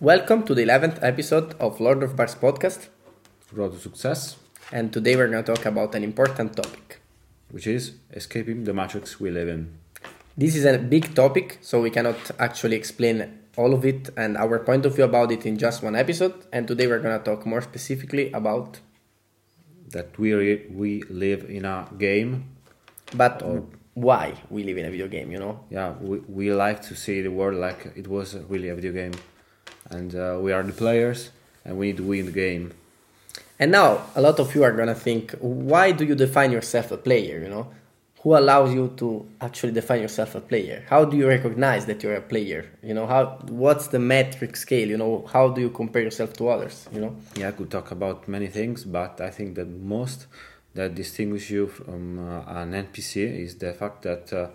Welcome to the 11th episode of Lord of Bars podcast. Road to Success, And today we're going to talk about an important topic. which is escaping the matrix we live in. This is a big topic, so we cannot actually explain all of it and our point of view about it in just one episode. And today we're going to talk more specifically about That we re- we live in a game. but Or- why we live in a video game, you know? Yeah, we, we like to see the world like it was really a video game, and uh, we are the players, and we need to win the game. And now a lot of you are to think, why do you define yourself a player, you know? Who allows you to actually define yourself a player? How do you recognize that you're a player? You know, how what's the metric scale, you know? How do you compare yourself to others, you know? Yeah, I could talk about many things, but I think that most that distinguish you from uh, an NPC is the fact that uh,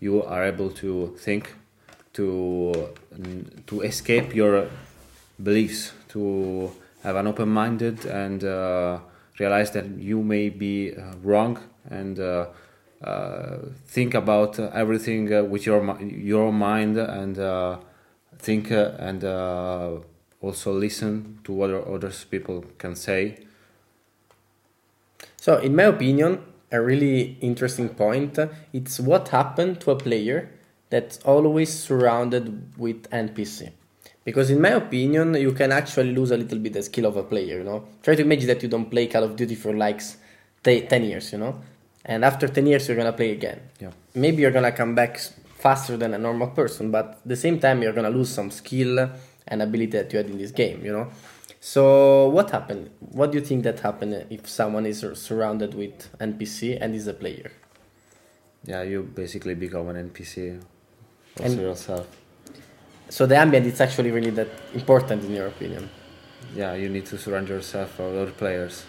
you are able to think, to to escape your beliefs, to have an open-minded and uh, realize that you may be uh, wrong and uh, uh, think about everything uh, with your your mind and uh, think and also listen to what other people can say. So, in my opinion, a really interesting point it's what happened to a player that's always surrounded with NPC. Because in my opinion, you can actually lose a little bit the skill of a player, you know. Try to imagine that you don't play Call of Duty for like t- 10 years, you know. And after 10 years, you're gonna play again. Yeah. Maybe you're gonna come back faster than a normal person, but at the same time, you're gonna lose some skill and ability that you had in this game, you know. So what happened? What do you think that happened if someone is surrounded with NPC and is a player? Yeah, you basically become an NPC also And- yourself. So the ambient is actually really that important in your opinion, Yeah, you need to surround yourself with other players.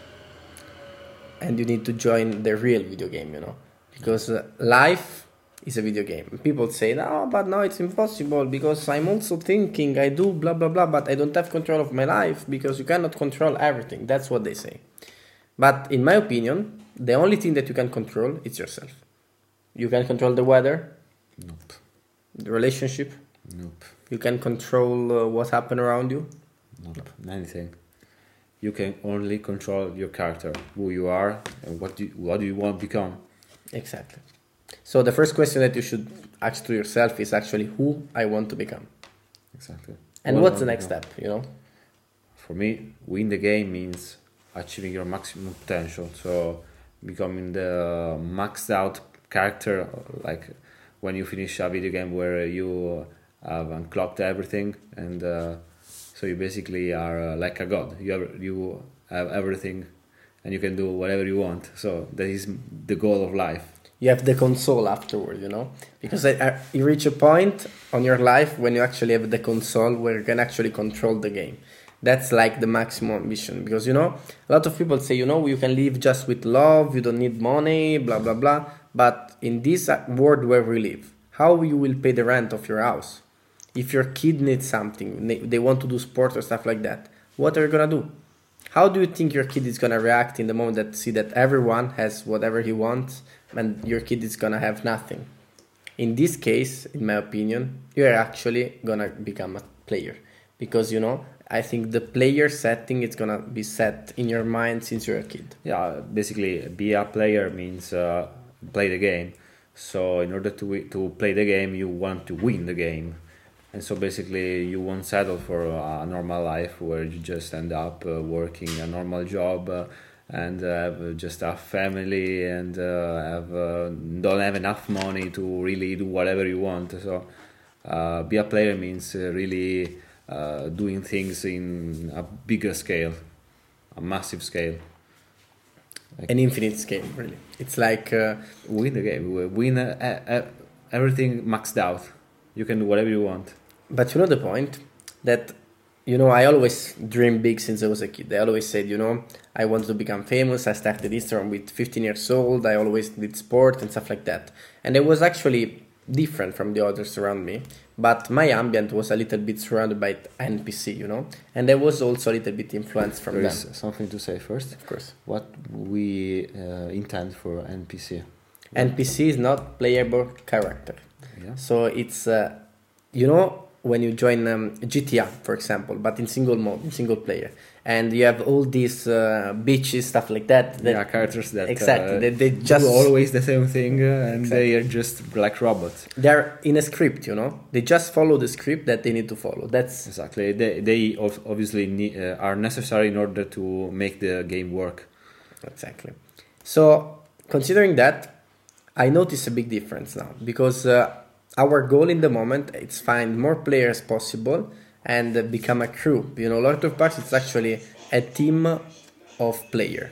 and you need to join the real video game, you know, because uh, life is a video game. People say, "No, but no, it's impossible because I'm also thinking, I do blah blah blah, but I don't have control of my life because you cannot control everything." That's what they say. But in my opinion, the only thing that you can control is yourself. You can control the weather, Nope. The relationship. Nope. You can control uh, what happen around you. Nope. Anything. You can only control your character, who you are, and what do you, what do you want to become. Exactly. So the first question that you should ask to yourself is actually who I want to become. Exactly. And What what's the next become. step, you know? For me, win the game means achieving your maximum potential. So becoming the maxed out character, like when you finish a video game where you have unclocked everything, and uh, so you basically are uh, like a god. You have, you have everything, and you can do whatever you want. So that is the goal of life. You have the console afterward, you know? Because you reach a point on your life when you actually have the console where you can actually control the game. That's like the maximum ambition. Because, you know, a lot of people say, you know, you can live just with love, you don't need money, blah, blah, blah. But in this world where we live, how you will pay the rent of your house? If your kid needs something, they, want to do sports or stuff like that, what are you gonna do? How do you think your kid is gonna react in the moment that see that everyone has whatever he wants and your kid is gonna have nothing? In this case, in my opinion, you are actually gonna become a player because you know I think the player setting is gonna be set in your mind since you're a kid. Yeah, basically, be a player means uh, play the game. So in order to to play the game, you want to win the game, and so basically, you won't settle for a normal life where you just end up uh, working a normal job uh, and have just a family and uh, have uh, don't have enough money to really do whatever you want. So uh, be a player means really uh, doing things in a bigger scale, a massive scale. An infinite scale, really. It's like uh, win the game win uh, uh, everything maxed out you can do whatever you want But you know the point that you know I always dreamed big since I was a kid. I always said, you know, I wanted to become famous. I started Instagram with 15 years old. I always did sport and stuff like that. And I was actually different from the others around me. But my ambient was a little bit surrounded by NPC, you know, and I was also a little bit influenced from there them. something to say first Of course, what we uh, intend for npc NPC is not playable character. yeah So it's, uh, you know, when you join um, GTA, for example, but in single mode, in single player, and you have all these uh, beaches, stuff like that. that yeah, characters that exactly. uh, they, they do just always the same thing, uh, and Exactly. they are just like robots. they're in a script, you know. They just follow the script that they need to follow. That's Exactly. They they obviously ne- uh, are necessary in order to make the game work. Exactly. So, considering that, I notice a big difference now because uh, our goal in the moment is find more players possible and become a crew. You know, Lord of Bars it's actually a team of player.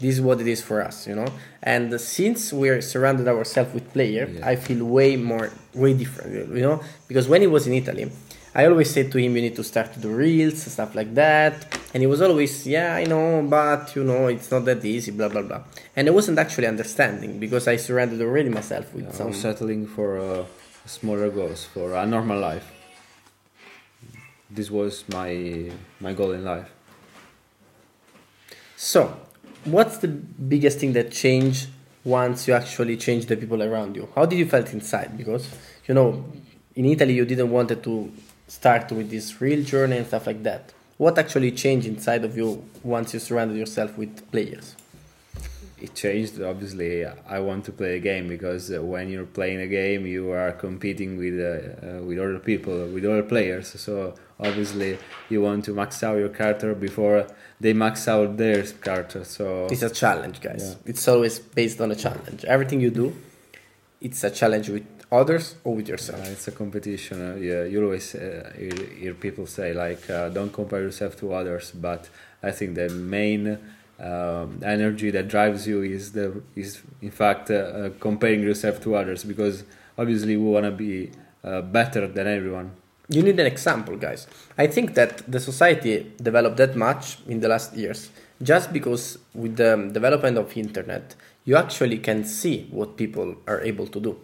This is what it is for us, you know. And since we're surrounded ourselves with player, Yeah. I feel way more, way different, you know. Because when he was in Italy, I always said to him, "You need to start to do reels, stuff like that." And he was always, "Yeah, I know, but you know, it's not that easy." Blah blah blah. And I wasn't actually understanding because I surrounded already myself with I some. was settling for uh, smaller goals, for a normal life. This was my my goal in life. So, what's the biggest thing that changed once you actually changed the people around you? How did you felt inside? Because you know, in Italy, you didn't wanted to start with this real journey and stuff like that. What actually changed inside of you once you surrounded yourself with players? It changed. Obviously, I want to play a game because uh, when you're playing a game, you are competing with uh, uh, with other people, with other players. So obviously, you want to max out your character before they max out their character. So It's a challenge, guys. Yeah. It's always based on a challenge. Everything you do, it's a challenge with others or with yourself. it's a competition. Uh, yeah, you always uh, hear, hear people say like, uh, "Don't compare yourself to others." But I think the main um, energy that drives you is the is in fact uh, uh, comparing yourself to others because obviously we want to be uh, better than everyone. You need an example, guys. I think that the society developed that much in the last years just because with the development of internet, you actually can see what people are able to do.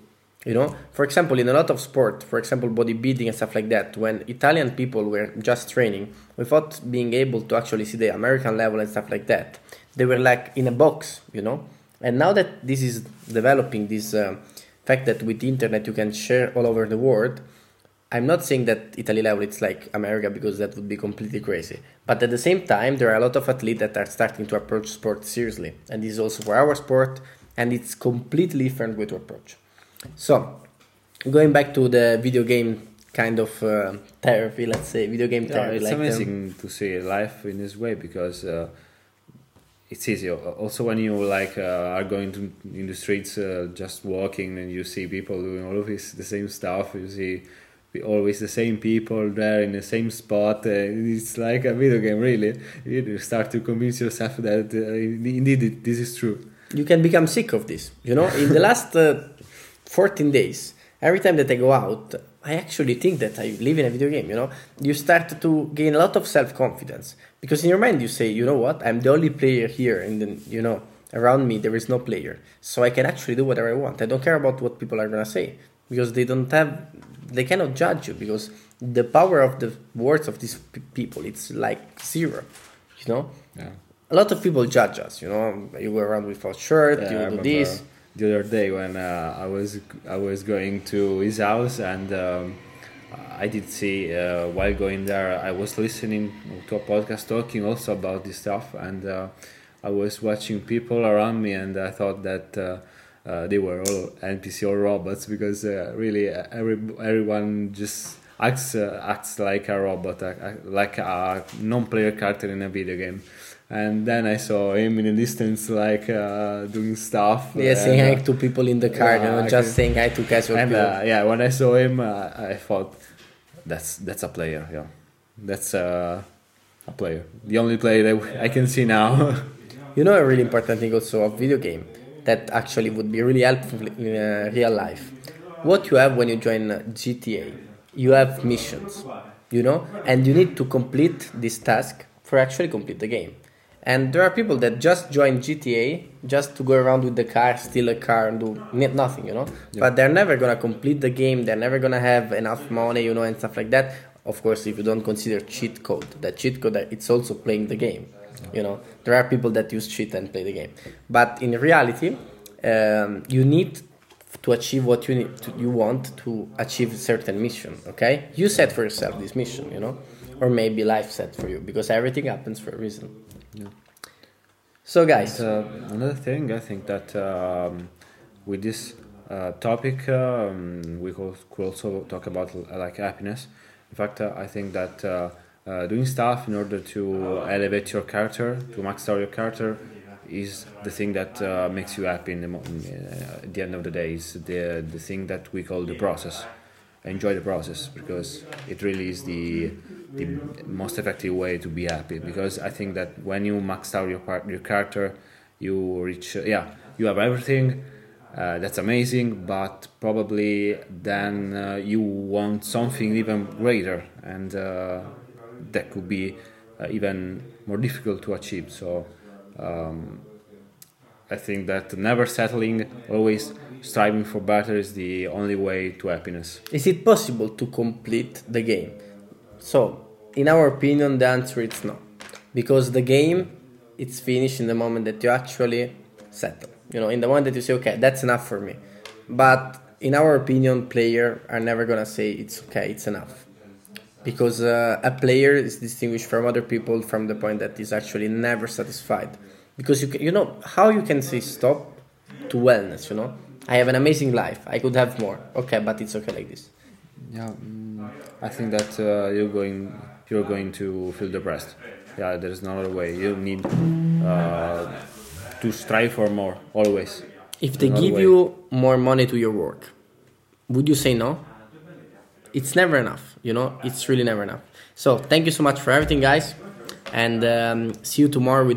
You know, for example, in a lot of sport, for example, bodybuilding and stuff like that, when Italian people were just training without being able to actually see the American level and stuff like that, they were like in a box, you know. And now that this is developing, this uh, fact that with the internet you can share all over the world, I'm not saying that Italy level it's like America because that would be completely crazy. But at the same time, there are a lot of athletes that are starting to approach sport seriously, and this is also for our sport, and it's completely different way to approach. So, going back to the video game kind of uh, therapy, let's say video game Yeah, therapy. it's like um, amazing to see life in this way because uh, it's easy. Also, when you like uh, are going to in the streets, uh, just walking, and you see people doing all of this the same stuff. You see always the same people there in the same spot. Uh, it's like a video game, really. You start to convince yourself that uh, indeed this is true. you can become sick of this. You know, in the last uh, 14 days, every time that I go out, I actually think that I live in a video game. You know, you start to gain a lot of self confidence because in your mind you say, you know what, I'm the only player here, and then you know around me there is no player, so I can actually do whatever I want. I don't care about what people are gonna say because they don't have, they cannot judge you because the power of the words of these p- people it's like zero. You know, Yeah. a lot of people judge us. You know, you go around without shirt, Yeah, you do this. The other day when uh, I was I was going to his house and um, I did see uh, while going there I was listening to a podcast talking also about this stuff and uh, I was watching people around me and I thought that. Uh, uh, they were all NPC or robots because uh, really every everyone just acts acts like a robot, like a non-player character in a video game. And then I saw him in the distance, like uh, doing stuff. Yeah, saying and, hi uh, to people in the car, yeah, I just saying hi to casual and people. uh, yeah, when I saw him, uh, I thought that's that's a player. Yeah, that's uh, a player. The only player that I can see now. You know, a really important thing also of video game that actually would be really helpful in uh, real life. What you have when you join GTA, you have missions, you know, and you need to complete this task for actually complete the game. And there are people that just join GTA just to go around with the car, steal a car, and do nothing, you know. But they're never gonna complete the game. They're never gonna have enough money, you know, and stuff like that. Of course, if you don't consider cheat code, that cheat code, it's also playing the game. You know, there are people that use cheat and play the game. But in reality, um, you need to achieve what you need to, you want to achieve a certain mission okay you set for yourself this mission you know or maybe life set for you because everything happens for a reason Yeah. so guys Uh, another thing, I think that um, with this uh, topic, um, we could could also talk about uh, like happiness. In fact, uh, I think that uh, uh, doing stuff in order to elevate your character, to max out your character, is the thing that uh, makes you happy. In the mo- uh, at the end of the day, is the the thing that we call the process. Enjoy the process because it really is the the most effective way to be happy. Because I think that when you max out your part, your character, you reach uh, yeah you have everything. Uh, that's amazing, but probably then uh, you want something even greater, and uh, that could be uh, even more difficult to achieve. So um, I think that never settling, always striving for better is the only way to happiness. is it possible to complete the game so in our opinion the answer is no. Because the game it's finished in the moment that you actually settle. You know in the moment that you say okay that's enough for me. But in our opinion player are never gonna say it's okay it's enough. Because uh, a player is distinguished from other people from the point that he's actually never satisfied. Because you can, you know how you can say stop to wellness you know? I have an amazing life. I could have more. Okay but it's okay like this Yeah, mm, I think that uh, you're going you're going to feel depressed. Yeah, there's no other way. You need uh, to strive for more always. if they Another give way. you more money to your work would you say no it's never enough you know it's really never enough so thank you so much for everything guys and um, see you tomorrow with the